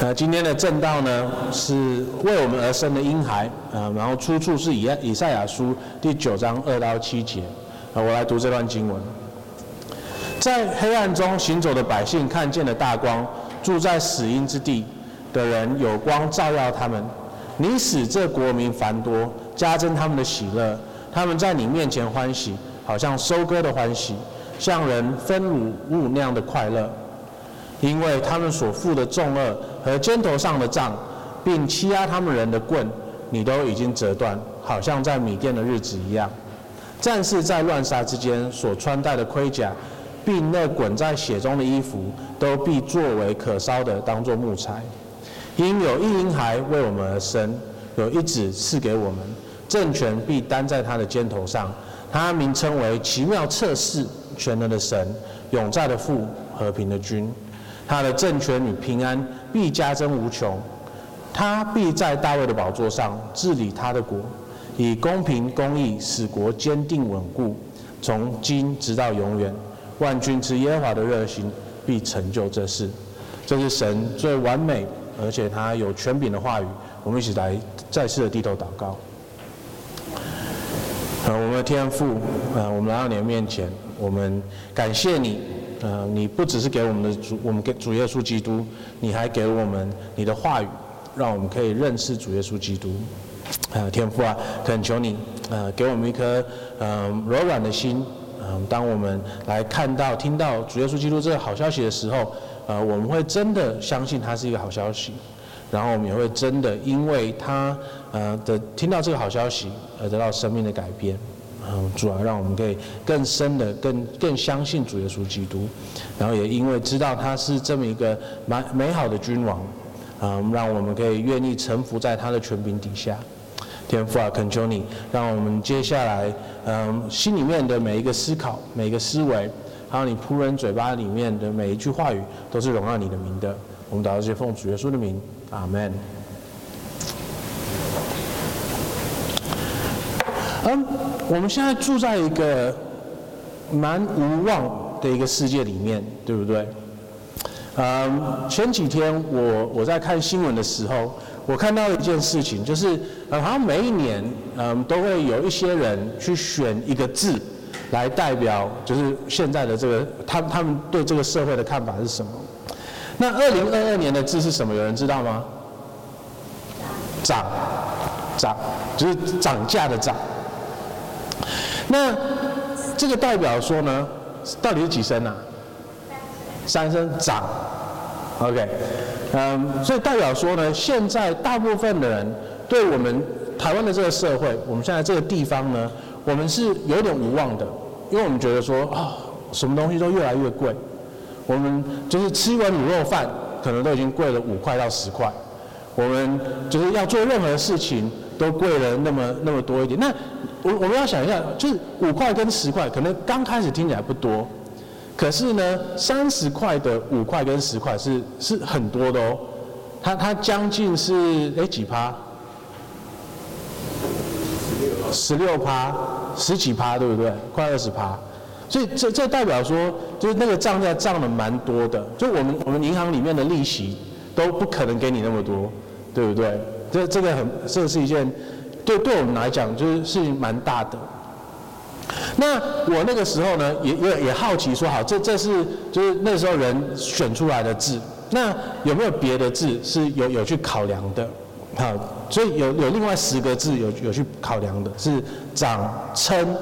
呃，今天的正道呢是为我们而生的婴孩，呃，然后出处是以以赛亚书第九章二到七节，呃，我来读这段经文。在黑暗中行走的百姓看见了大光，住在死荫之地的人有光照耀他们。你使这国民繁多，加增他们的喜乐，他们在你面前欢喜，好像收割的欢喜，像人分乳物那样的快乐。因为他们所负的重轭和肩头上的杖，并欺压他们人的棍，你都已经折断，好像在米店的日子一样。战士在乱杀之间所穿戴的盔甲，并那滚在血中的衣服，都必作为可烧的，当作木材。因有一婴孩为我们而生，有一子赐给我们，政权必担在他的肩头上。他名称为奇妙策士、全能的神、永在的父、和平的君。他的政权与平安必加增无穷，他必在大卫的宝座上治理他的国，以公平公义使国坚定稳固，从今直到永远。万军之耶和华的热心必成就这事。这是神最完美而且他有权柄的话语。我们一起来再次的低头祷告。呃，我们的天父，呃，我们来到你的面前，我们感谢你。呃，你不只是给我们的主，我们给主耶稣基督，你还给我们你的话语，让我们可以认识主耶稣基督。呃，天父啊，恳求你，呃，给我们一颗呃柔软的心。嗯、当我们来看到、听到主耶稣基督这个好消息的时候，呃，我们会真的相信它是一个好消息，然后我们也会真的因为他呃的听到这个好消息而得到生命的改变。嗯，主啊，让我们可以更深的、更更相信主耶稣基督，然后也因为知道他是这么一个蛮美好的君王，嗯，让我们可以愿意臣服在他的权柄底下。天父啊，恳求你，让我们接下来，嗯，心里面的每一个思考、每一个思维，还有你仆人嘴巴里面的每一句话语，都是荣耀你的名的。我们祷告这些奉主耶稣的名，阿门。嗯，我们现在住在一个蛮无望的一个世界里面，对不对？嗯，前几天我我在看新闻的时候，我看到一件事情，就是呃，好像每一年嗯都会有一些人去选一个字来代表，就是现在的这个他他们对这个社会的看法是什么？那二零二二年的字是什么？有人知道吗？涨，涨，就是涨价的涨。那这个代表说呢，到底是几声啊？三声涨，OK，嗯，所以代表说呢，现在大部分的人对我们台湾的这个社会，我们现在这个地方呢，我们是有点无望的，因为我们觉得说啊、什么东西都越来越贵，我们就是吃一碗卤肉饭，可能都已经贵了五块到十块，我们就是要做任何事情都贵了那么那么多一点，那。我我们要想一下，就是五块跟十块，可能刚开始听起来不多，可是呢，三十块的五块跟十块是是很多的哦，它它将近是哎几趴？十六趴，十几趴，对不对？快二十趴，所以这这代表说，就是那个账价涨的蛮多的，就我们我们银行里面的利息都不可能给你那么多，对不对？这这个很这是一件。对，对我们来讲就是事情蛮大的。那我那个时候呢，也也也好奇说，好，这这是就是那时候人选出来的字，那有没有别的字是有有去考量的？好，所以有有另外十个字有有去考量的，是长、称、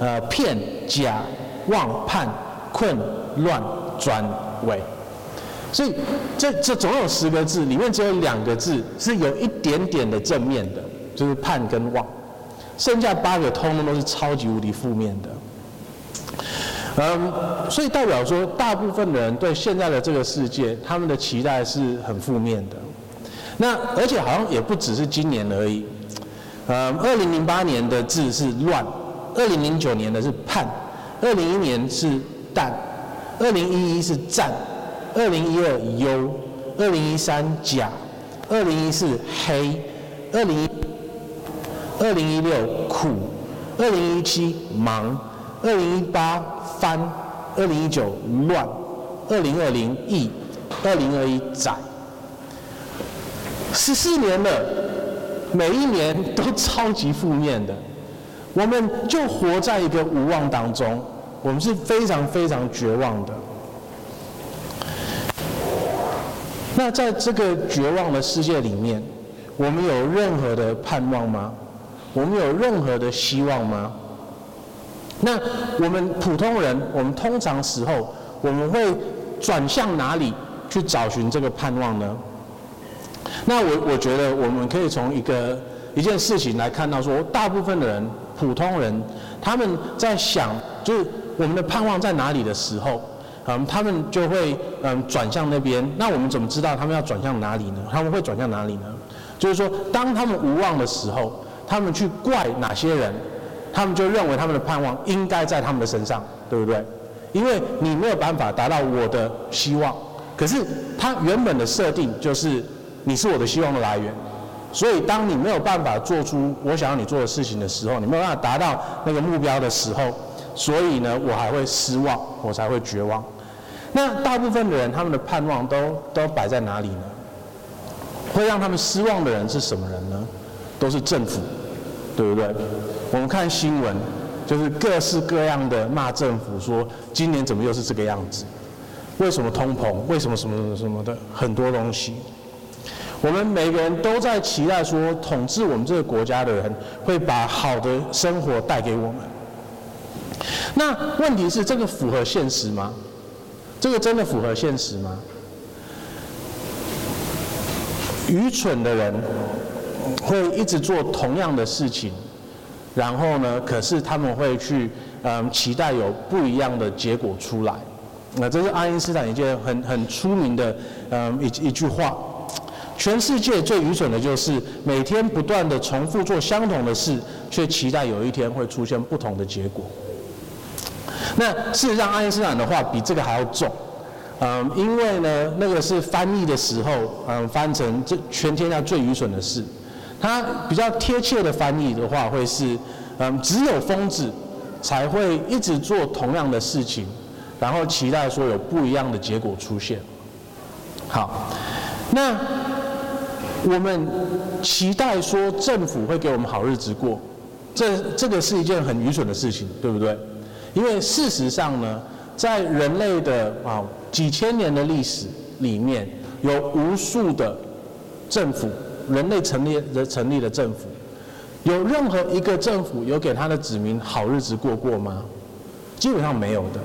呃、骗、假、妄、判、困、乱、转、伪。所以这这总有十个字，里面只有两个字是有一点点的正面的。就是盼跟望，剩下八个通通都是超级无敌负面的。嗯，所以代表说，大部分的人对现在的这个世界，他们的期待是很负面的。那而且好像也不只是今年而已。嗯，二零零八年的字是乱，二零零九年的是盼，二零一年是淡，二零一一是战，二零一二忧，二零一三假，二零一四黑，二零一。二零一六苦，二零一七忙，二零一八翻，二零一九乱，二零二零易，二零二一窄。十四年了，每一年 都超级负面的，我们就活在一个无望当中，我们是非常非常绝望的。那在这个绝望的世界里面，我们有任何的盼望吗？我们有任何的希望吗？那我们普通人，我们通常时候，我们会转向哪里去找寻这个盼望呢？那我我觉得我们可以从一个一件事情来看到说，大部分的人，普通人，他们在想，就是我们的盼望在哪里的时候，嗯，他们就会嗯转向那边。那我们怎么知道他们要转向哪里呢？他们会转向哪里呢？就是说，当他们无望的时候，他们去怪哪些人？他们就认为他们的盼望应该在他们的身上，对不对？因为你没有办法达到我的希望，可是他原本的设定就是你是我的希望的来源，所以当你没有办法做出我想要你做的事情的时候，你没有办法达到那个目标的时候，所以呢，我还会失望，我才会绝望。那大部分的人他们的盼望都都摆在哪里呢？会让他们失望的人是什么人呢？都是政府，对不对？我们看新闻，就是各式各样的骂政府，说今年怎么又是这个样子？为什么通膨？为什么什么什么什么的很多东西？我们每个人都在期待说，统治我们这个国家的人会把好的生活带给我们。那问题是，这个符合现实吗？这个真的符合现实吗？愚蠢的人会一直做同样的事情。然后呢？可是他们会去，嗯，期待有不一样的结果出来。那这是爱因斯坦一件很很出名的，嗯，一一句话：全世界最愚蠢的就是每天不断地重复做相同的事，却期待有一天会出现不同的结果。那事实上，爱因斯坦的话比这个还要重，嗯，因为呢，那个是翻译的时候，嗯，翻成这全天下最愚蠢的事。它比较贴切的翻译的话，会是，嗯，只有疯子才会一直做同样的事情，然后期待说有不一样的结果出现。好，那我们期待说政府会给我们好日子过，这这个是一件很愚蠢的事情，对不对？因为事实上呢，在人类的啊几千年的历史里面，有无数的政府。人类成立的成立的政府，有任何一个政府有给他的子民好日子过过吗？基本上没有的。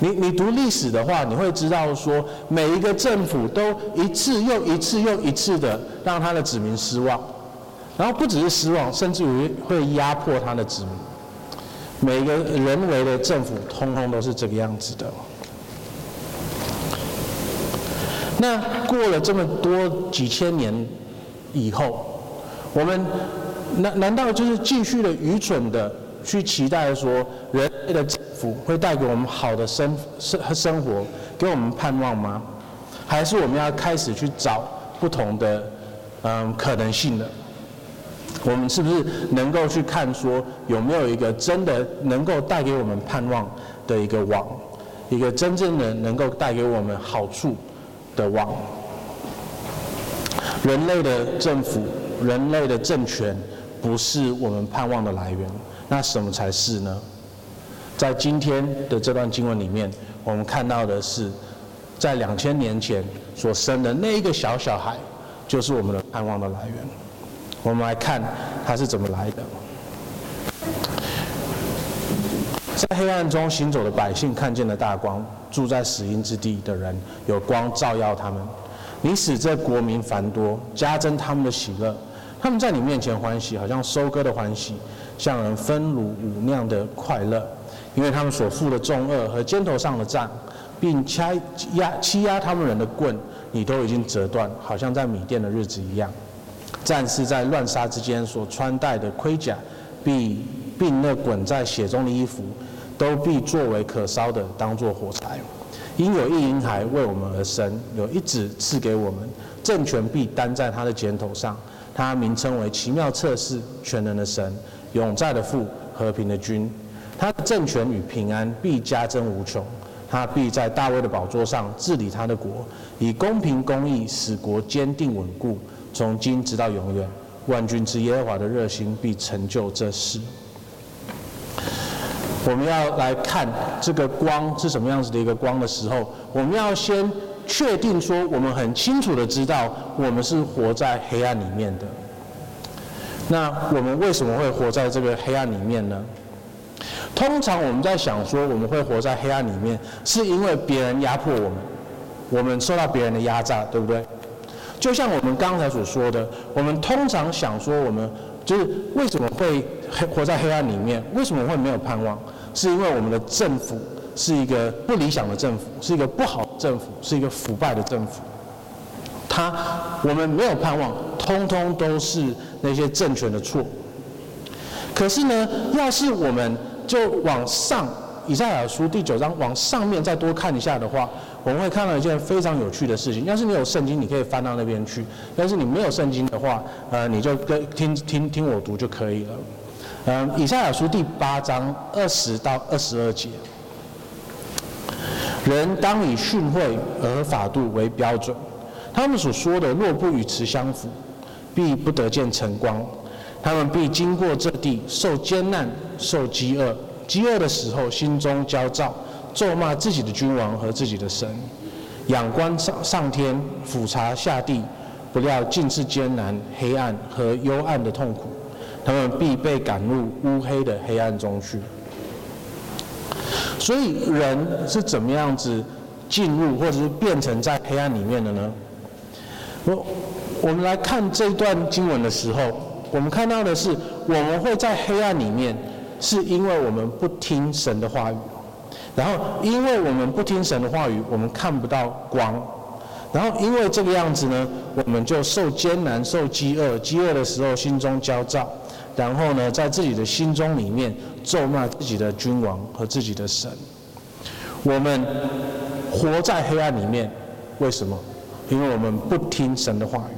你你读历史的话，你会知道说，每一个政府都一次又一次又一次的让他的子民失望，然后不只是失望，甚至于会压迫他的子民。每一个人为的政府，通通都是这个样子的。那过了这么多几千年。以后，我们难难道就是继续的愚蠢的去期待说，人类的政府会带给我们好的生生生活，给我们盼望吗？还是我们要开始去找不同的嗯可能性呢？我们是不是能够去看说，有没有一个真的能够带给我们盼望的一个网，一个真正的能够带给我们好处的网？人类的政府、人类的政权，不是我们盼望的来源。那什么才是呢？在今天的这段经文里面，我们看到的是，在两千年前所生的那一个小小孩，就是我们的盼望的来源。我们来看他是怎么来的。在黑暗中行走的百姓看见了大光，住在死荫之地的人有光照耀他们。你使这国民繁多，加增他们的喜乐。他们在你面前欢喜，好像收割的欢喜，像人分乳五酿的快乐。因为他们所负的重轭和肩头上的杖，并掐压欺压他们人的棍，你都已经折断，好像在米店的日子一样。战士在乱杀之间所穿戴的盔甲，必并那滚在血中的衣服，都必作为可烧的，当作火柴。因有一婴孩为我们而生，有一子赐给我们，政权必担在他的肩头上。他名称为奇妙策士、全能的神、永在的父、和平的君。他的政权与平安必加增无穷。他必在大卫的宝座上治理他的国，以公平公义使国坚定稳固。从今直到永远。万军之耶和华的热心必成就这事。我们要来看这个光是什么样子的一个光的时候，我们要先确定说，我们很清楚的知道，我们是活在黑暗里面的。那我们为什么会活在这个黑暗里面呢？通常我们在想说，我们会活在黑暗里面，是因为别人压迫我们，我们受到别人的压榨，对不对？就像我们刚才所说的，我们通常想说，我们就是为什么会活在黑暗里面？为什么会没有盼望？是因为我们的政府是一个不理想的政府，是一个不好的政府，是一个腐败的政府。他，我们没有盼望，通通都是那些政权的错。可是呢，要是我们就往上，以赛亚书第九章往上面再多看一下的话。我们会看到一件非常有趣的事情。要是你有圣经，你可以翻到那边去；要是你没有圣经的话，呃，你就跟听听听我读就可以了。嗯，以赛亚书第八章二十到二十二节：人当以训诲和法度为标准，他们所说的若不与此相符，必不得见晨光。他们必经过这地，受艰难，受饥饿，饥饿的时候，心中焦躁。咒骂自己的君王和自己的神，仰观上上天，俯察下地，不料尽是艰难、黑暗和幽暗的痛苦，他们必被赶入乌黑的黑暗中去。所以人是怎么样子进入或者是变成在黑暗里面的呢？我我们来看这段经文的时候，我们看到的是我们会在黑暗里面，是因为我们不听神的话语。然后，因为我们不听神的话语，我们看不到光。然后，因为这个样子呢，我们就受艰难、受饥饿。饥饿的时候，心中焦躁。然后呢，在自己的心中里面咒骂自己的君王和自己的神。我们活在黑暗里面，为什么？因为我们不听神的话语。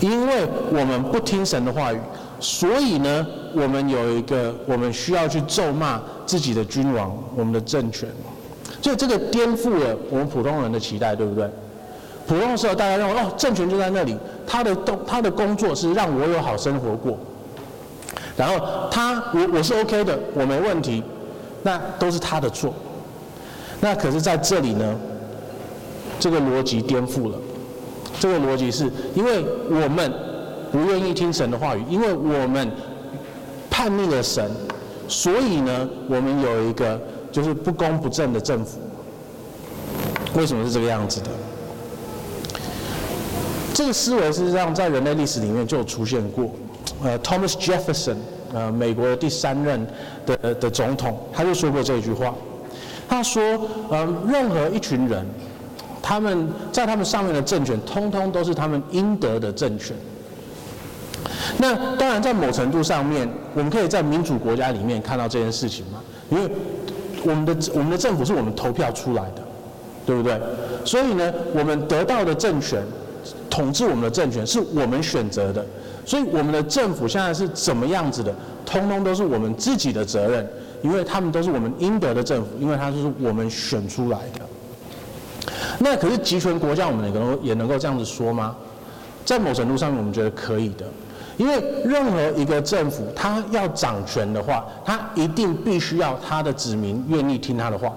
因为我们不听神的话语。所以呢，我们有一个，我们需要去咒骂自己的君王，我们的政权。所以这个颠覆了我们普通人的期待，对不对？普通的时候，大家认为哦，政权就在那里，他的动，他的工作是让我有好生活过。然后他，我我是 OK 的，我没问题，那都是他的错。那可是在这里呢，这个逻辑颠覆了。这个逻辑是因为我们。不愿意听神的话语，因为我们叛逆了神，所以呢，我们有一个就是不公不正的政府。为什么是这个样子的？这个思维事实上在人类历史里面就有出现过。呃，Thomas Jefferson，呃，美国的第三任的的总统，他就说过这一句话。他说，呃，任何一群人，他们在他们上面的政权，通通都是他们应得的政权。那当然，在某程度上面，我们可以在民主国家里面看到这件事情嘛，因为我们的我们的政府是我们投票出来的，对不对？所以呢，我们得到的政权，统治我们的政权是我们选择的，所以我们的政府现在是怎么样子的，通通都是我们自己的责任，因为他们都是我们应得的政府，因为他是我们选出来的。那可是集权国家，我们能够也能够这样子说吗？在某程度上面，我们觉得可以的。因为任何一个政府，他要掌权的话，他一定必须要他的子民愿意听他的话。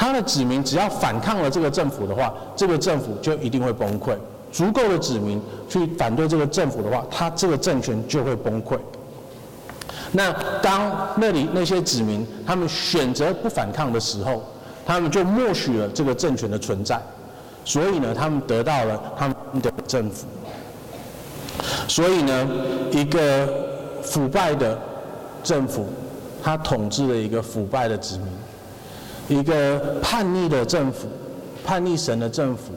他的子民只要反抗了这个政府的话，这个政府就一定会崩溃。足够的子民去反对这个政府的话，他这个政权就会崩溃。那当那里那些子民他们选择不反抗的时候，他们就默许了这个政权的存在，所以呢，他们得到了他们的政府。所以呢，一个腐败的政府，他统治了一个腐败的子民；一个叛逆的政府，叛逆神的政府，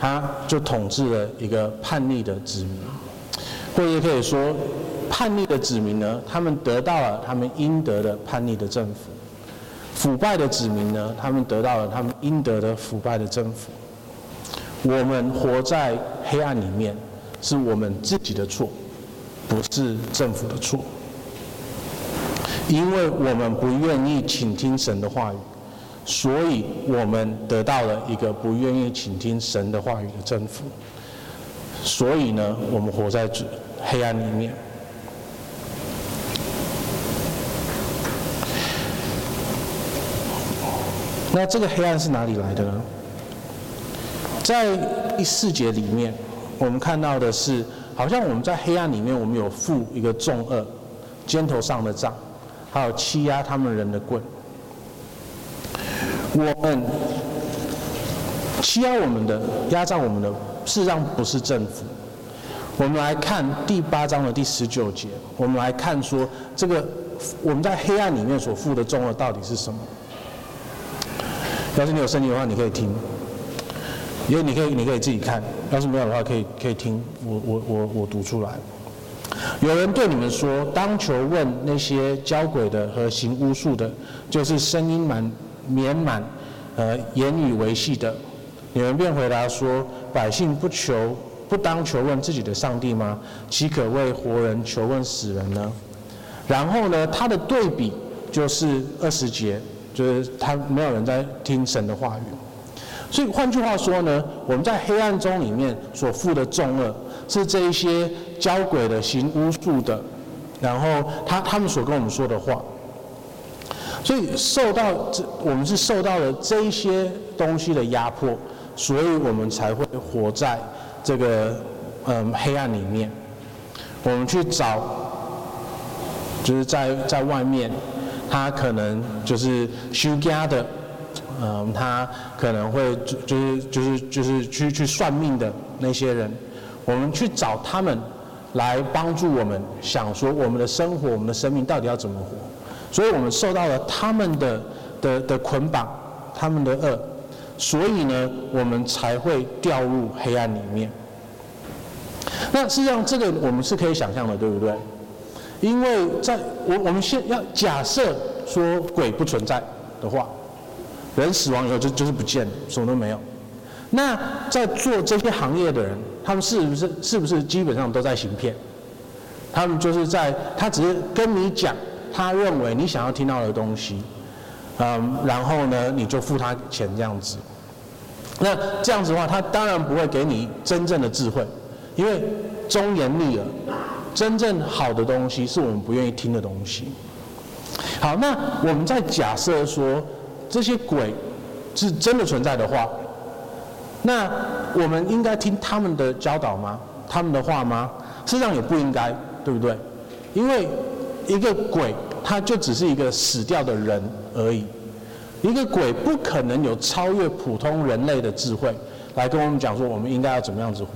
他就统治了一个叛逆的子民。或者可以说，叛逆的子民呢，他们得到了他们应得的叛逆的政府；腐败的子民呢，他们得到了他们应得的腐败的政府。我们活在黑暗里面。是我们自己的错，不是政府的错。因为我们不愿意倾听神的话语，所以我们得到了一个不愿意倾听神的话语的政府。所以呢，我们活在黑暗里面。那这个黑暗是哪里来的呢？在第四节里面，我们看到的是，好像我们在黑暗里面，我们有负一个重轭，肩头上的杖，还有欺压他们人的棍。我们欺压我们的、压榨我们的，事实上不是政府。我们来看第八章的第十九节，我们来看说，这个我们在黑暗里面所负的重轭到底是什么？要是你有圣经的话，你可以听；因为你可以，你可以自己看；要是没有的话，可以可以听我我我我读出来。有人对你们说：“当求问那些交鬼的和行巫术的，就是声音满绵满，呃，言语维系的。”你们便回答说：“百姓不求，不当求问自己的上帝吗？岂可为活人求问死人呢？”然后呢，他的对比就是二十节。就是他没有人在听神的话语，所以换句话说呢，我们在黑暗中里面所负的重轭，是这一些交鬼的、行巫术的，然后他他们所跟我们说的话，所以受到这我们是受到了这一些东西的压迫，所以我们才会活在这个嗯黑暗里面，我们去找，就是在在外面。他可能就是修家的，嗯，他可能会就就是就是就是去去算命的那些人，我们去找他们来帮助我们，想说我们的生活、我们的生命到底要怎么活，所以我们受到了他们的的的捆绑，他们的恶，所以呢，我们才会掉入黑暗里面。那实际上这个我们是可以想象的，对不对？因为在我我们现要假设说鬼不存在的话，人死亡以后就就是不见了，什么都没有。那在做这些行业的人，他们是不是是不是基本上都在行骗？他们就是在他只是跟你讲他认为你想要听到的东西，嗯，然后呢你就付他钱这样子。那这样子的话，他当然不会给你真正的智慧，因为忠言逆耳。真正好的东西是我们不愿意听的东西。好，那我们在假设说这些鬼是真的存在的话，那我们应该听他们的教导吗？他们的话吗？实际上也不应该，对不对？因为一个鬼他就只是一个死掉的人而已，一个鬼不可能有超越普通人类的智慧来跟我们讲说我们应该要怎么样子活。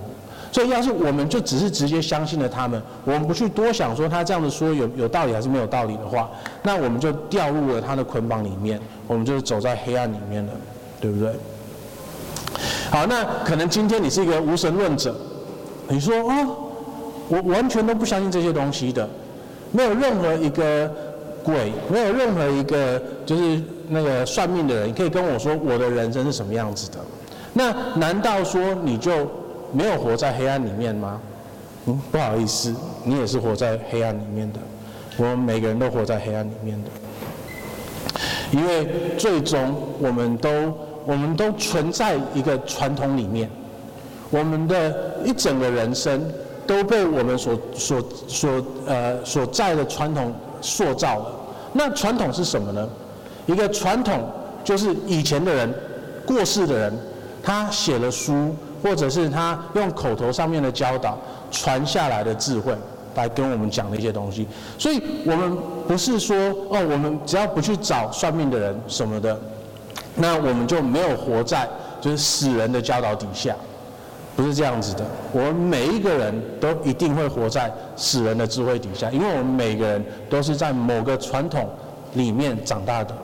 所以，要是我们就只是直接相信了他们，我们不去多想说他这样子说有有道理还是没有道理的话，那我们就掉入了他的捆绑里面，我们就是走在黑暗里面了，对不对？好，那可能今天你是一个无神论者，你说哦，我完全都不相信这些东西的，没有任何一个鬼，没有任何一个就是那个算命的人可以跟我说我的人生是什么样子的，那难道说你就？没有活在黑暗里面吗？嗯，不好意思，你也是活在黑暗里面的。我们每个人都活在黑暗里面的，因为最终我们都我们都存在一个传统里面，我们的一整个人生都被我们所所所呃所在的传统塑造了。那传统是什么呢？一个传统就是以前的人过世的人，他写了书。或者是他用口头上面的教导传下来的智慧来跟我们讲的一些东西，所以我们不是说哦，我们只要不去找算命的人什么的，那我们就没有活在就是死人的教导底下，不是这样子的。我们每一个人都一定会活在死人的智慧底下，因为我们每个人都是在某个传统里面长大的，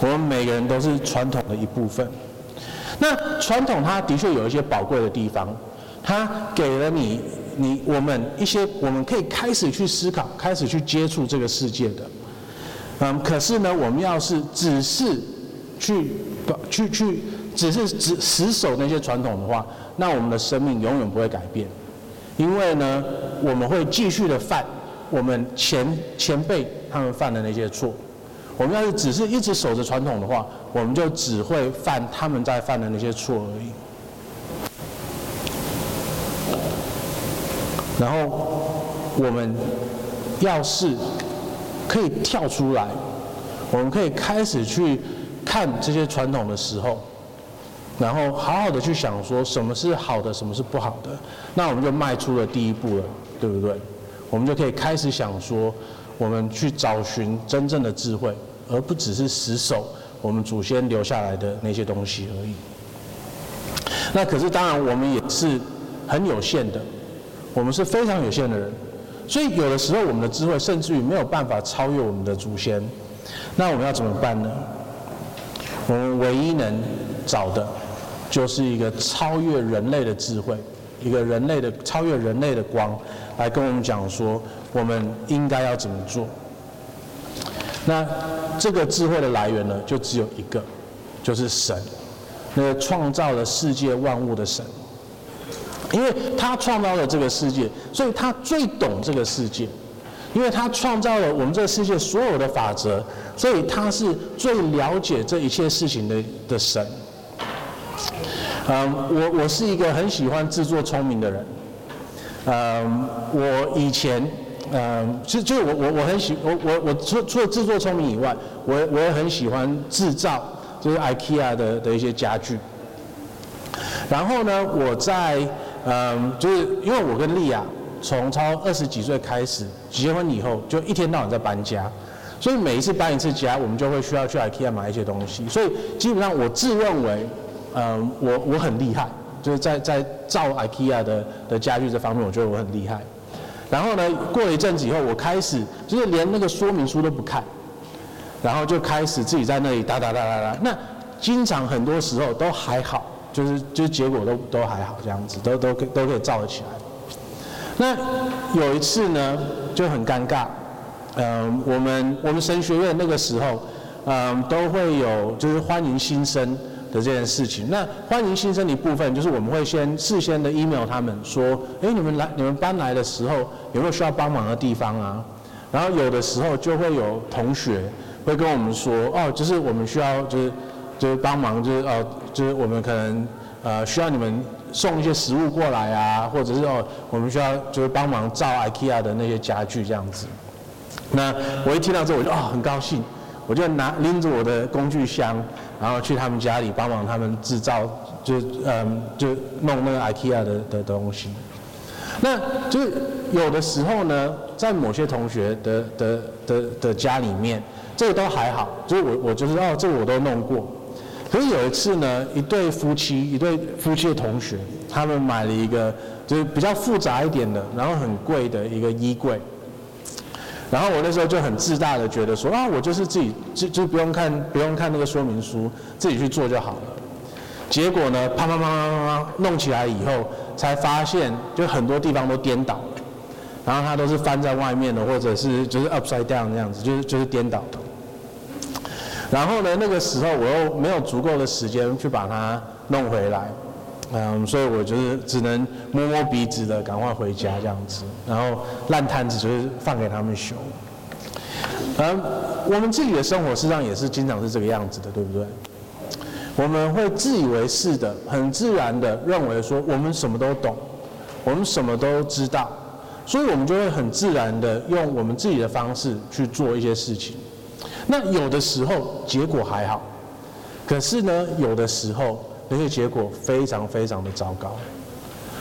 我们每个人都是传统的一部分。那传统它的确有一些宝贵的地方，它给了你你我们一些我们可以开始去思考、开始去接触这个世界的，嗯，可是呢，我们要是只是去去去只是只死守那些传统的话，那我们的生命永远不会改变，因为呢，我们会继续的犯我们前前辈他们犯的那些错。我们要是只是一直守着传统的话，我们就只会犯他们在犯的那些错而已。然后我们要是可以跳出来，我们可以开始去看这些传统的时候，然后好好的去想说什么是好的，什么是不好的，那我们就迈出了第一步了，对不对？我们就可以开始想说，我们去找寻真正的智慧，而不只是死守我们祖先留下来的那些东西而已。那可是当然，我们也是很有限的，我们是非常有限的人，所以有的时候我们的智慧甚至于没有办法超越我们的祖先。那我们要怎么办呢？我们唯一能找的，就是一个超越人类的智慧，一个人类的超越人类的光，来跟我们讲说，我们应该要怎么做。那这个智慧的来源呢，就只有一个，就是神，那个创造了世界万物的神。因为他创造了这个世界，所以他最懂这个世界。因为他创造了我们这个世界所有的法则，所以他是最了解这一切事情的的神。嗯，我我是一个很喜欢自作聪明的人。嗯，我以前，嗯，就就我我我很喜我我我除除了自作聪明以外，我我也很喜欢制造，就是 IKEA 的的一些家具。然后呢，我在嗯，就是因为我跟丽亚。从超二十几岁开始结婚以后，就一天到晚在搬家，所以每一次搬一次家，我们就会需要去 IKEA 买一些东西。所以基本上我自认为，嗯，我我很厉害，就是在在造 IKEA 的的家具这方面，我觉得我很厉害。然后呢，过了一阵子以后，我开始就是连那个说明书都不看，然后就开始自己在那里哒哒哒哒哒。那经常很多时候都还好，就是就是结果都都还好，这样子都都都可以造得起来。那有一次呢，就很尴尬。嗯，我们我们神学院那个时候，嗯，都会有就是欢迎新生这件事情。那欢迎新生的一部分就是我们会先事先的 email 他们说，哎，你们来你们搬来的时候有没有需要帮忙的地方啊？然后有的时候就会有同学会跟我们说，哦，就是我们需要就是就是帮忙，就是哦，就是我们可能呃需要你们。送一些食物过来啊，或者是哦，我们需要就是帮忙造 IKEA 的那些家具这样子。那我一听到之后，我就哦很高兴，我就拿拎着我的工具箱，然后去他们家里帮忙他们制造，就嗯就弄那个 IKEA 的的东西。那就是有的时候呢，在某些同学的的的的家里面，这个都还好，就是我我就是哦这个我都弄过。可是有一次呢，一对夫妻，一对夫妻的同学，他们买了一个就是比较复杂一点的，然后很贵的一个衣柜。然后我那时候就很自大的觉得说啊，我就是自己就就不用看不用看那个说明书，自己去做就好了。结果呢，啪啪啪啪啪啪弄起来以后，才发现就很多地方都颠倒，然后它都是翻在外面的，或者是就是 upside down 这样子，就是就是颠倒的。然后呢，那个时候我又没有足够的时间去把它弄回来，嗯，所以我就是只能摸摸鼻子的赶快回家这样子。然后烂摊子就是放给他们修。嗯，我们自己的生活实际上也是经常是这个样子的，对不对？我们会自以为是的，很自然的认为说我们什么都懂，我们什么都知道，所以我们就会很自然的用我们自己的方式去做一些事情。那有的时候结果还好，可是呢，有的时候那些结果非常非常的糟糕。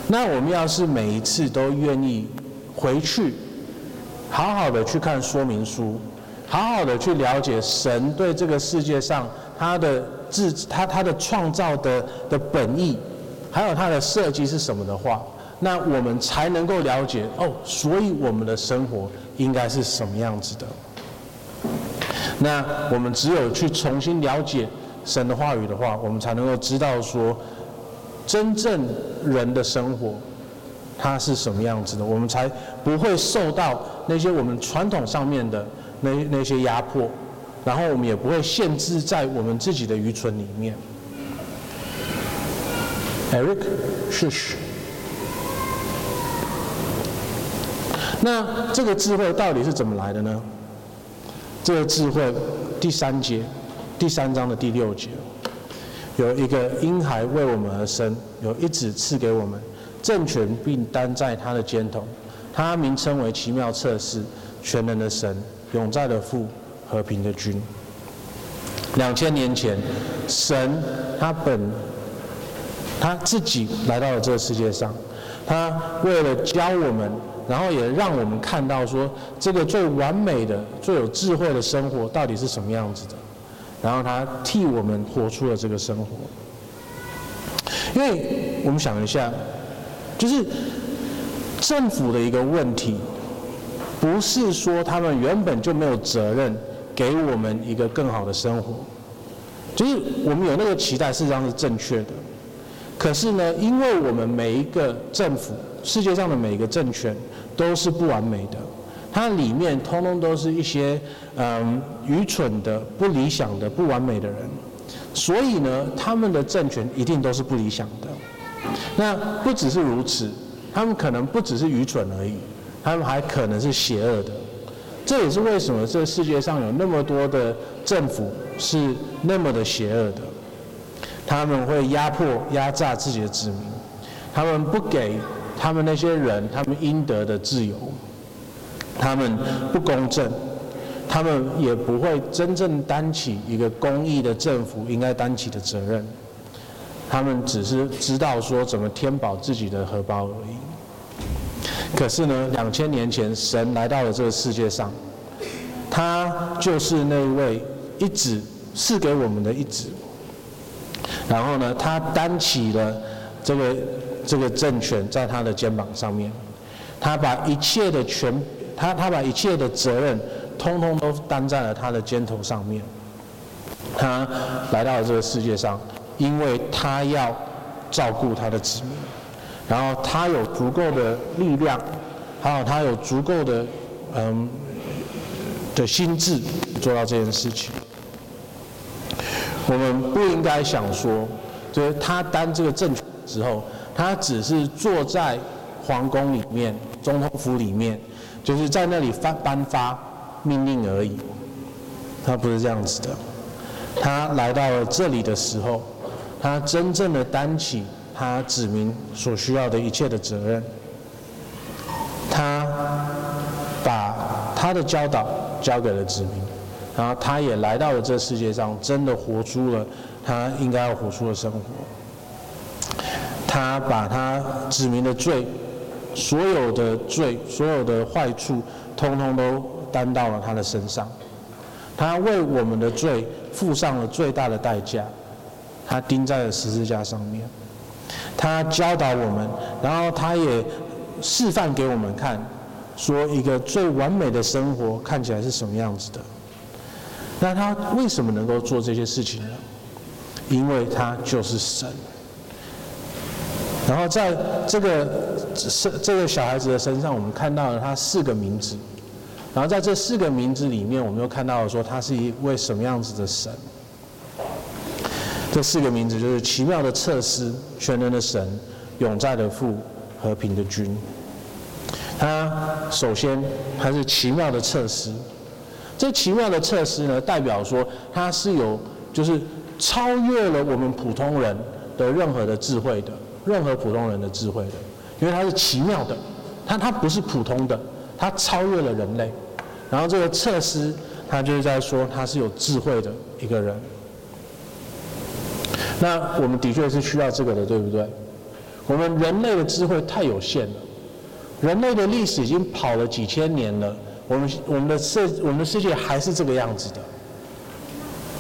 那我们要是每一次都愿意回去，好好的去看说明书，好好的去了解神对这个世界上他的自他他的创造的的本意，还有他的设计是什么的话，那我们才能够了解哦，所以我们的生活应该是什么样子的。那我们只有去重新了解神的话语的话，我们才能够知道说，真正人的生活，它是什么样子的，我们才不会受到那些我们传统上面的那那些压迫，然后我们也不会限制在我们自己的愚蠢里面。Eric，是是。那这个智慧到底是怎么来的呢？这个智慧，第三节，第三章的第六节，有一个婴孩为我们而生，有一子赐给我们，政权并担在他的肩头，他名称为奇妙策士、全能的神、永在的父、和平的君。两千年前，神他本他自己来到了这个世界上，他为了教我们，然后也让我们看到说这个最完美的、最有智慧的生活到底是什么样子的，然后他替我们活出了这个生活。因为我们想一下，就是政府的一个问题，不是说他们原本就没有责任。给我们一个更好的生活，就是我们有那个期待，事实上是正确的。可是呢，因为我们每一个政府，世界上的每一个政权都是不完美的，它里面通通都是一些嗯愚蠢的、不理想的、不完美的人，所以呢，他们的政权一定都是不理想的。那不只是如此，他们可能不只是愚蠢而已，他们还可能是邪恶的。这也是为什么这世界上有那么多的政府是那么的邪恶的，他们会压迫、压榨自己的子民，他们不给他们那些人他们应得的自由，他们不公正，他们也不会真正担起一个公益的政府应该担起的责任，他们只是知道说怎么填饱自己的荷包而已。可是呢，两千年前，神来到了这个世界上，他就是那位一子赐给我们的一子。然后呢，他担起了这个这个政权在他的肩膀上面，他把一切的权，他他把一切的责任，通通都担在了他的肩头上面。他来到了这个世界上，因为他要照顾他的子民。然后他有足够的力量，还有他有足够的嗯的心智做到这件事情。我们不应该想说，就是他担这个政权之后，他只是坐在皇宫里面、总统府里面，就是在那里发颁发命令而已。他不是这样子的。他来到了这里的时候，他真正的担起。他子民所需要的一切的责任，他把他的教导交给了子民，然后他也来到了这世界上，真的活出了他应该要活出的生活。他把他子民的罪，所有的罪，所有的坏处，通通都担到了他的身上。他为我们的罪付上了最大的代价，他钉在了十字架上面。他教导我们，然后他也示范给我们看，说一个最完美的生活看起来是什么样子的。那他为什么能够做这些事情呢？因为他就是神。然后在这个这个小孩子的身上，我们看到了他四个名字。然后在这四个名字里面，我们又看到了说他是一位什么样子的神。这四个名字就是奇妙的测试、全能的神、永在的父、和平的君。他首先他是奇妙的测试，这奇妙的测试呢，代表说他是有就是超越了我们普通人的任何的智慧的，任何普通人的智慧的，因为它是奇妙的，它它不是普通的，它超越了人类。然后这个测试，他就是在说他是有智慧的一个人。那我们的确是需要这个的，对不对？我们人类的智慧太有限了，人类的历史已经跑了几千年了，我们我们的世我们的世界还是这个样子的。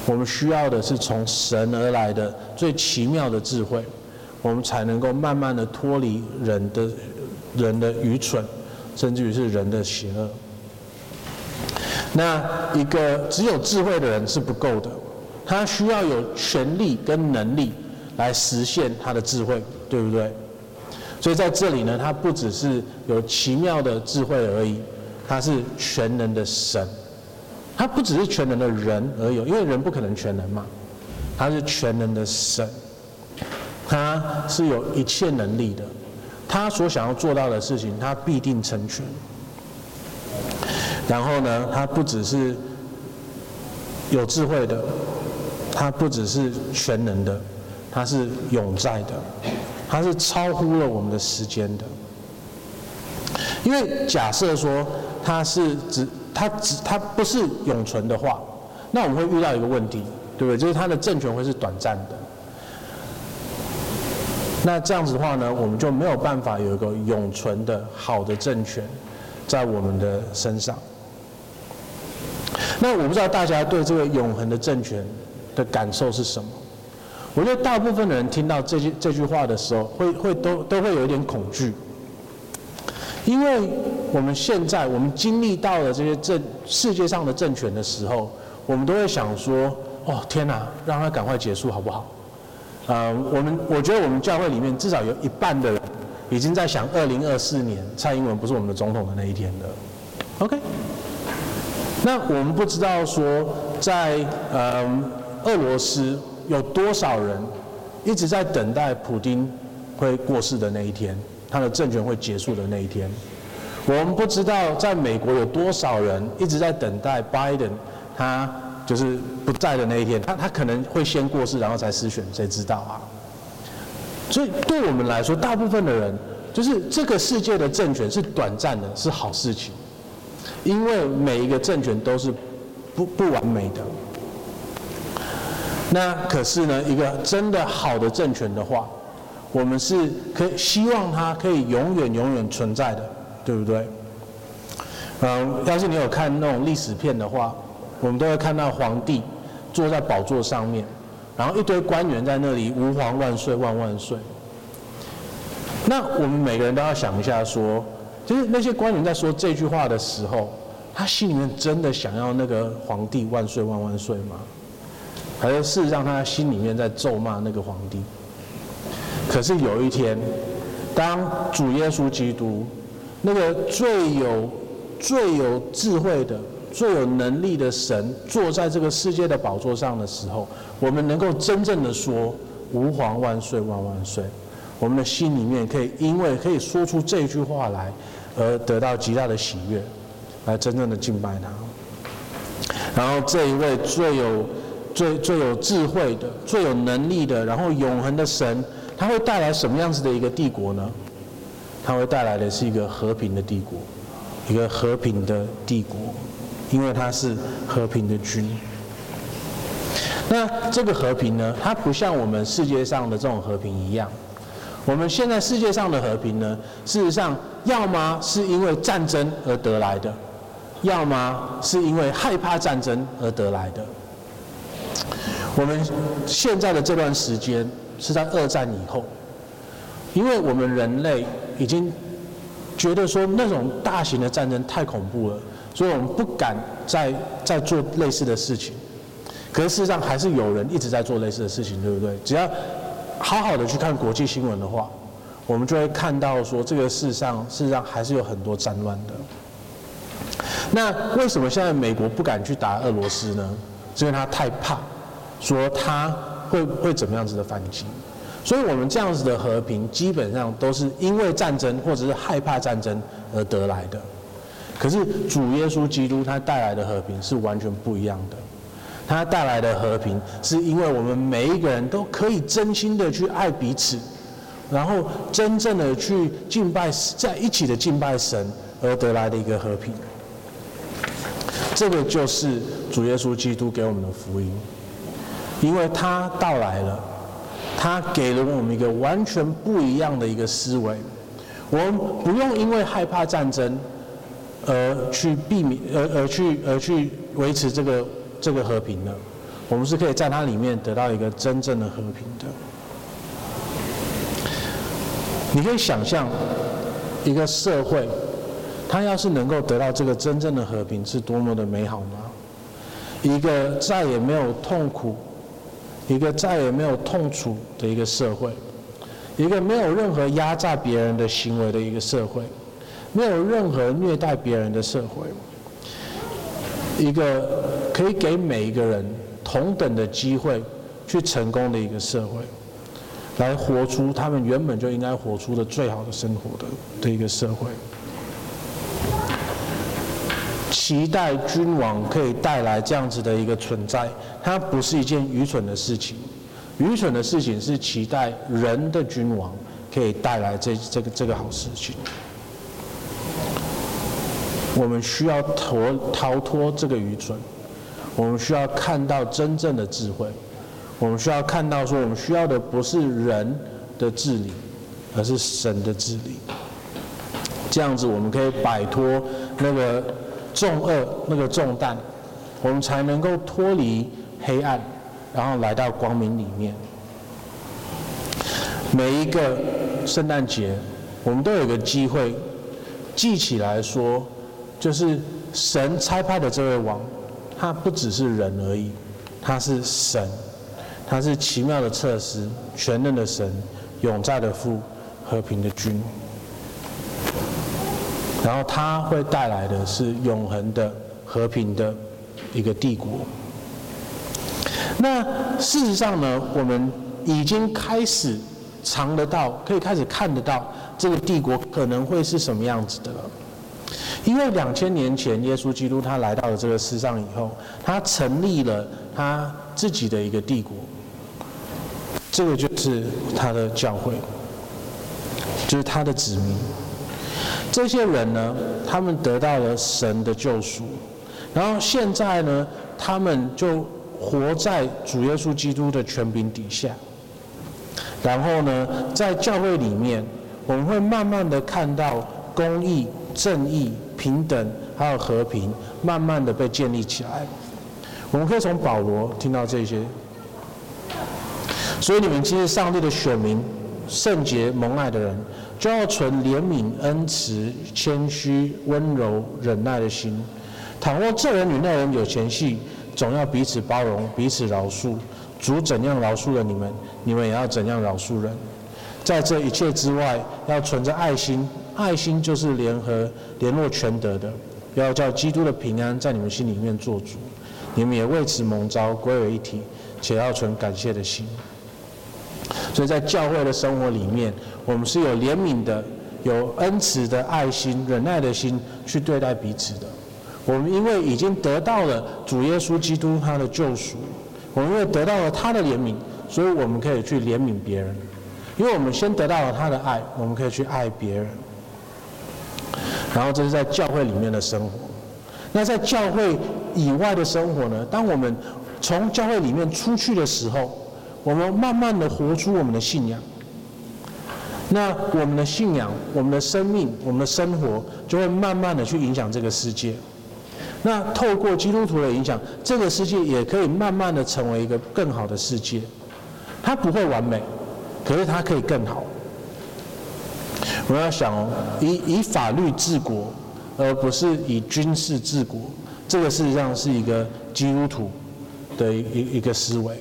我们需要的是从神而来的最奇妙的智慧，我们才能够慢慢的脱离人的人的愚蠢，甚至于是人的邪恶。那一个只有智慧的人是不够的。他需要有权力跟能力来实现他的智慧，对不对？所以在这里呢，他不只是有奇妙的智慧而已，他是全能的神。他不只是全能的人而已，因为人不可能全能嘛。他是全能的神，他是有一切能力的。他所想要做到的事情，他必定成全。然后呢，他不只是有智慧的。他不只是全能的，他是永在的，他是超乎了我们的时间的。因为假设说他是只他只他不是永存的话，那我们会遇到一个问题，对不对？就是他的政权会是短暂的。那这样子的话呢，我们就没有办法有一个永存的好的政权在我们的身上。那我不知道大家对这个永恒的政权的感受是什么？我觉得大部分的人听到这句这句话的时候，会会都都会有一点恐惧，因为我们现在我们经历到了这些政世界上的政权的时候，我们都会想说：哦，天哪，让它赶快结束好不好？呃，我们我觉得我们教会里面至少有一半的人已经在想，二零二四年蔡英文不是我们的总统的那一天了。OK，那我们不知道说在呃俄罗斯有多少人一直在等待普京会过世的那一天，他的政权会结束的那一天。我们不知道在美国有多少人一直在等待拜登他。就是不在的那一天，他他可能会先过世，然后才失选，谁知道啊？所以对我们来说，大部分的人，就是这个世界的政权是短暂的，是好事情，因为每一个政权都是不不完美的。那可是呢，一个真的好的政权的话，我们是可以希望它可以永远永远存在的，对不对？嗯，要是你有看那种历史片的话。我们都会看到皇帝坐在宝座上面，然后一堆官员在那里“吾皇万岁万万岁”。那我们每个人都要想一下，说，就是那些官员在说这句话的时候，他心里面真的想要那个皇帝万岁万万岁吗？还是事实上他心里面在咒骂那个皇帝？可是有一天，当主耶稣基督那个最有最有智慧的。最有能力的神坐在这个世界的宝座上的时候，我们能够真正的说“吾皇万岁万万岁”，我们的心里面可以因为可以说出这句话来，而得到极大的喜悦，来真正的敬拜他。然后这一位最有、最最有智慧的、最有能力的，然后永恒的神，他会带来什么样子的一个帝国呢？他会带来的是一个和平的帝国，一个和平的帝国。因为他是和平的君，那这个和平呢，它不像我们世界上的这种和平一样。我们现在世界上的和平呢，事实上要么是因为战争而得来的，要么是因为害怕战争而得来的。我们现在的这段时间是在二战以后，因为我们人类已经觉得说那种大型的战争太恐怖了。所以我们不敢再再做类似的事情，可是事实上还是有人一直在做类似的事情，对不对？只要好好的去看国际新闻的话，我们就会看到说，这个世上事实上还是有很多战乱的。那为什么现在美国不敢去打俄罗斯呢？是因为他太怕，说他会会怎么样子的反击。所以我们这样子的和平，基本上都是因为战争或者是害怕战争而得来的。可是主耶稣基督他带来的和平是完全不一样的，他带来的和平是因为我们每一个人都可以真心的去爱彼此，然后真正的去敬拜，在一起的敬拜神而得来的一个和平。这个就是主耶稣基督给我们的福音，因为他到来了，他给了我们一个完全不一样的一个思维，我们不用因为害怕战争。而去避免，而而去而去维持这个这个和平的，我们是可以在它里面得到一个真正的和平的。你可以想象一个社会，它要是能够得到这个真正的和平，是多么的美好吗？一个再也没有痛苦，一个再也没有痛楚的一个社会，一个没有任何压榨别人的行为的一个社会。没有任何虐待别人的社会，一个可以给每一个人同等的机会去成功的一个社会，来活出他们原本就应该活出的最好的生活的的一个社会。期待君王可以带来这样子的一个存在，它不是一件愚蠢的事情。愚蠢的事情是期待人的君王可以带来这这个这个好事情。我们需要脱逃脱这个愚蠢，我们需要看到真正的智慧，我们需要看到说，我们需要的不是人的治理，而是神的治理。这样子，我们可以摆脱那个重恶、那个重担，我们才能够脱离黑暗，然后来到光明里面。每一个圣诞节，我们都有个机会记起来说。就是神差派的这位王，他不只是人而已，他是神，他是奇妙的策士，全能的神，永在的父，和平的君。然后他会带来的是永恒的和平的一个帝国。那事实上呢，我们已经开始尝得到，可以开始看得到这个帝国可能会是什么样子的了。因为两千年前，耶稣基督他来到了这个世上以后，他成立了他自己的一个帝国，这个就是他的教会，就是他的子民。这些人呢，他们得到了神的救赎，然后现在呢，他们就活在主耶稣基督的权柄底下。然后呢，在教会里面，我们会慢慢的看到公义、正义。平等还有和平，慢慢的被建立起来。我们可以从保罗听到这些。所以你们既是上帝的选民，圣洁蒙爱的人，就要存怜悯、恩慈、谦虚、温柔、忍耐的心。倘若这人与那人有嫌隙，总要彼此包容，彼此饶恕。主怎样饶恕了你们，你们也要怎样饶恕人。在这一切之外，要存着爱心。爱心就是联合、联络全德的，要叫基督的平安在你们心里面做主。你们也为此蒙召归为一体，且要存感谢的心。所以在教会的生活里面，我们是有怜悯的、有恩慈的爱心、忍耐的心去对待彼此的。我们因为已经得到了主耶稣基督他的救赎，我们因为得到了他的怜悯，所以我们可以去怜悯别人。因为我们先得到了他的爱，我们可以去爱别人。然后这是在教会里面的生活，那在教会以外的生活呢？当我们从教会里面出去的时候，我们慢慢的活出我们的信仰。那我们的信仰、我们的生命、我们的生活，就会慢慢的去影响这个世界。那透过基督徒的影响，这个世界也可以慢慢的成为一个更好的世界。它不会完美，可是它可以更好。我们要想哦，以以法律治国，而不是以军事治国，这个事实上是一个基督徒的一一一个思维。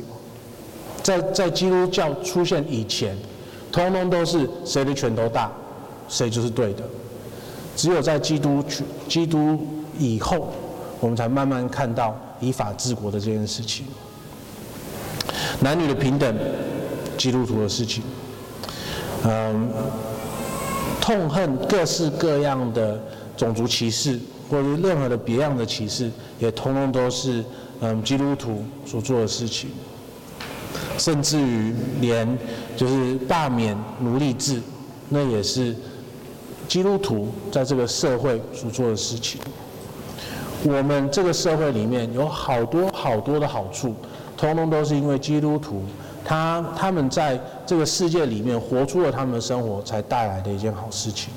在在基督教出现以前，通通都是谁的拳头大，谁就是对的。只有在基督基督以后，我们才慢慢看到以法治国的这件事情。男女的平等，基督徒的事情，嗯。痛恨各式各样的种族歧视，或者任何的别样的歧视，也通通都是嗯基督徒所做的事情。甚至于连就是罢免奴隶制，那也是基督徒在这个社会所做的事情。我们这个社会里面有好多好多的好处，通通都是因为基督徒。他他们在这个世界里面活出了他们的生活，才带来的一件好事情。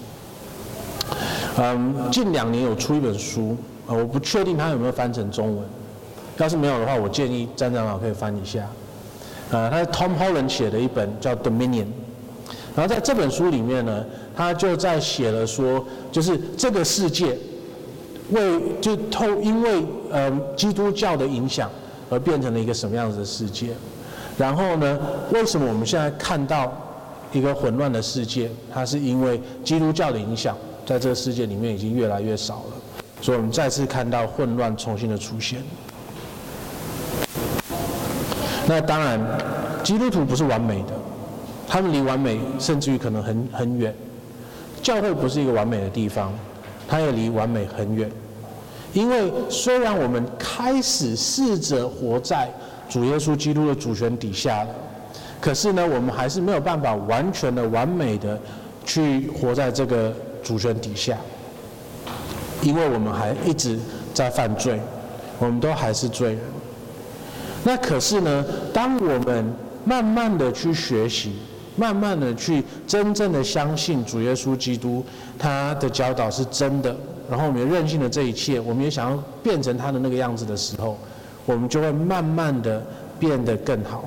嗯，近两年有出一本书，呃，我不确定他有没有翻成中文。要是没有的话，我建议詹长老可以翻一下。呃，他是 Tom Holland 写的一本叫《Dominion》，然后在这本书里面呢，他就在写了说，就是这个世界为就透因为呃基督教的影响而变成了一个什么样子的世界。然后呢，为什么我们现在看到一个混乱的世界？它是因为基督教的影响，在这个世界里面已经越来越少了，所以我们再次看到混乱重新的出现。那当然，基督徒不是完美的，他们离完美甚至于可能很很远。教会不是一个完美的地方，它也离完美很远。因为虽然我们开始试着活在主耶稣基督的主权底下，可是呢，我们还是没有办法完全的、完美的去活在这个主权底下。因为我们还一直在犯罪，我们都还是罪人。那可是呢，当我们慢慢的去学习，慢慢的去真正的相信主耶稣基督他的教导是真的，然后我们也认信了这一切，我们也想要变成他的那个样子的时候，我们就会慢慢的变得更好。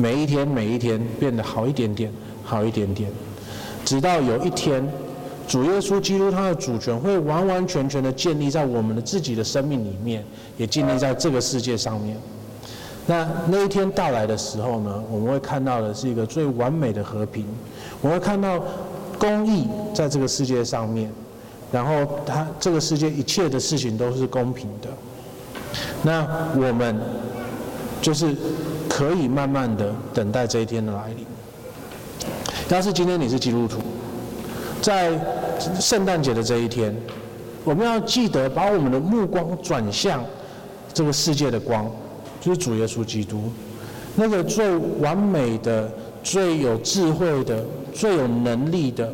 每一天，每一天变得好一点点，好一点点，直到有一天，主耶稣基督他的主权会完完全全的建立在我们的自己的生命里面，也建立在这个世界上面。那那一天到来的时候呢，我们会看到的是一个最完美的和平，我会看到公义在这个世界上面，然后他这个世界一切的事情都是公平的。那我们就是。可以慢慢的等待这一天的来临。要是今天你是基督徒，在圣诞节的这一天，我们要记得把我们的目光转向这个世界的光，就是主耶稣基督，那个最完美的、最有智慧的、最有能力的，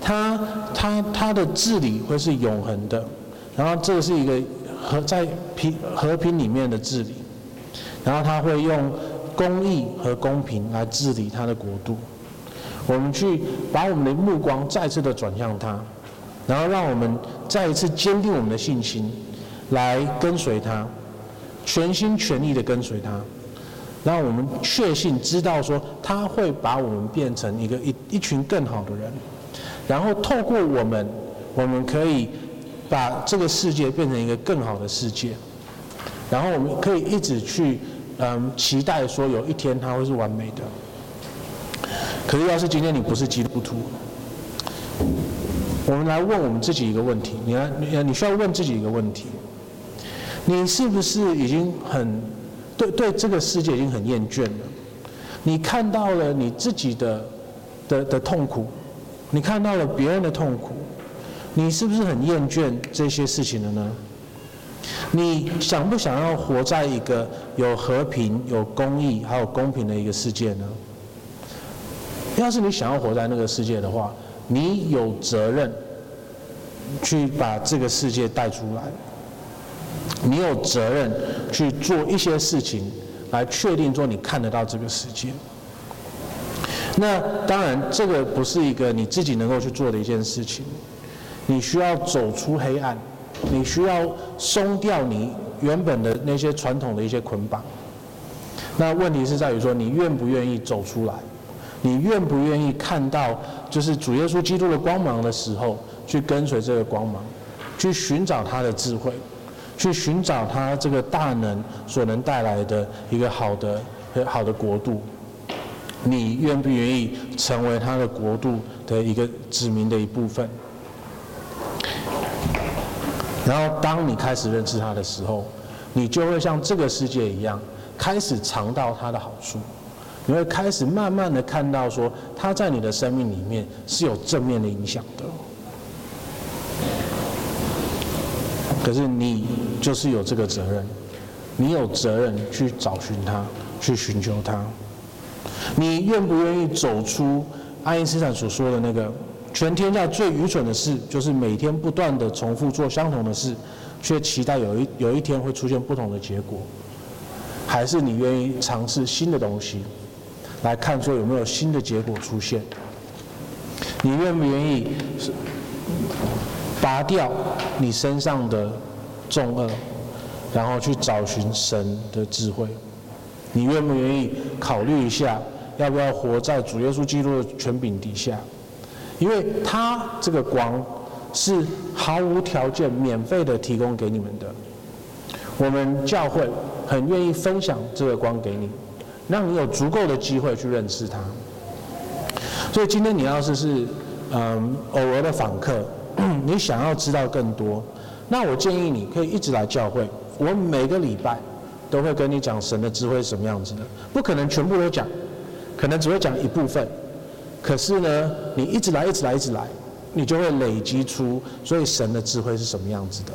他他他的治理会是永恒的，然后这个是一个和在平和平里面的治理，然后他会用。公义和公平来治理他的国度，我们去把我们的目光再次的转向他，然后让我们再一次坚定我们的信心，来跟随他，全心全意的跟随他，让我们确信知道说他会把我们变成一个一一群更好的人，然后透过我们，我们可以把这个世界变成一个更好的世界，然后我们可以一直去。嗯，期待说有一天它会是完美的。可是要是今天你不是基督徒，我们来问我们自己一个问题：你来，你你需要问自己一个问题，你是不是已经很对对这个世界已经很厌倦了？你看到了你自己的的的痛苦，你看到了别人的痛苦，你是不是很厌倦这些事情了呢？你想不想要活在一个有和平、有公义、还有公平的一个世界呢？要是你想要活在那个世界的话，你有责任去把这个世界带出来。你有责任去做一些事情，来确定说你看得到这个世界。那当然，这个不是一个你自己能够去做的一件事情，你需要走出黑暗。你需要松掉你原本的那些传统的一些捆绑。那问题是在于说，你愿不愿意走出来？你愿不愿意看到就是主耶稣基督的光芒的时候，去跟随这个光芒，去寻找他的智慧，去寻找他这个大能所能带来的一个好的好的国度？你愿不愿意成为他的国度的一个子民的一部分？然后，当你开始认识他的时候，你就会像这个世界一样，开始尝到他的好处。你会开始慢慢的看到，说他在你的生命里面是有正面的影响的。可是你就是有这个责任，你有责任去找寻他，去寻求他。你愿不愿意走出爱因斯坦所说的那个？全天下最愚蠢的事，就是每天不断的重复做相同的事，却期待有一有一天会出现不同的结果。还是你愿意尝试新的东西，来看说有没有新的结果出现？你愿不愿意拔掉你身上的重恶，然后去找寻神的智慧？你愿不愿意考虑一下，要不要活在主耶稣基督的权柄底下？因为他这个光是毫无条件、免费的提供给你们的，我们教会很愿意分享这个光给你，让你有足够的机会去认识他。所以今天你要是是嗯偶尔的访客，你想要知道更多，那我建议你可以一直来教会，我每个礼拜都会跟你讲神的智慧是什么样子的，不可能全部都讲，可能只会讲一部分。可是呢，你一直来，一直来，一直来，你就会累积出，所以神的智慧是什么样子的。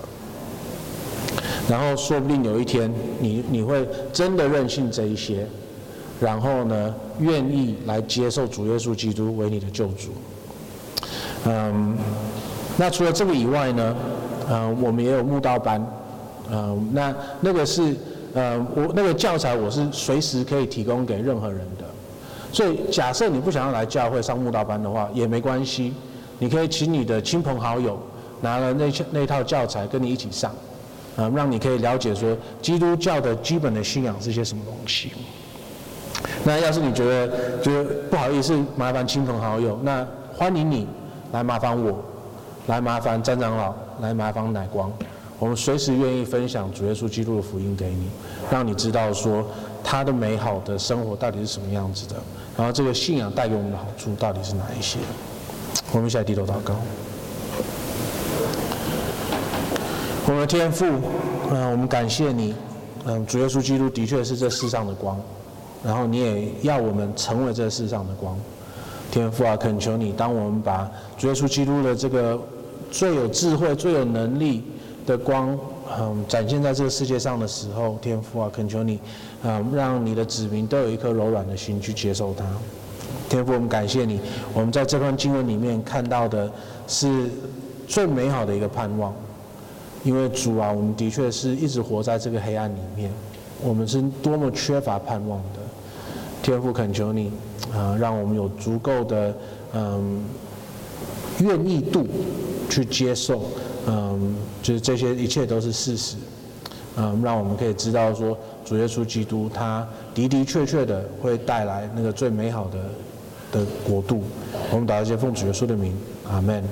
然后说不定有一天，你你会真的任性这一些，然后呢，愿意来接受主耶稣基督为你的救主。嗯，那除了这个以外呢，呃，我们也有慕道班，呃，那那个是呃，我那个教材我是随时可以提供给任何人的。所以假设你不想要来教会上慕道班的话，也没关系，你可以请你的亲朋好友拿了那那套教材跟你一起上，啊，让你可以了解说基督教的基本的信仰是些什么东西。那要是你觉得觉得不好意思麻烦亲朋好友，那欢迎你来麻烦我。来麻烦詹长老，来麻烦乃光，我们随时愿意分享主耶稣基督的福音给你，让你知道说他的美好的生活到底是什么样子的，然后这个信仰带给我们的好处到底是哪一些？我们一起来低头祷告。我们的天父，嗯，我们感谢你，嗯，主耶稣基督的确是这世上的光，然后你也要我们成为这世上的光。天父啊，恳求你，当我们把主耶稣基督的这个最有智慧、最有能力的光，嗯，展现在这个世界上的时候，天父啊，恳求你，嗯，让你的子民都有一颗柔软的心去接受它。天父，我们感谢你，我们在这段经文里面看到的是最美好的一个盼望，因为主啊，我们的确是一直活在这个黑暗里面，我们是多么缺乏盼望的。天父恳求你，啊，让我们有足够的嗯愿意度去接受，嗯，就是这些一切都是事实，嗯，让我们可以知道说，主耶稣基督他的的确确的会带来那个最美好的的国度。我们打一些，奉主耶稣的名，阿门。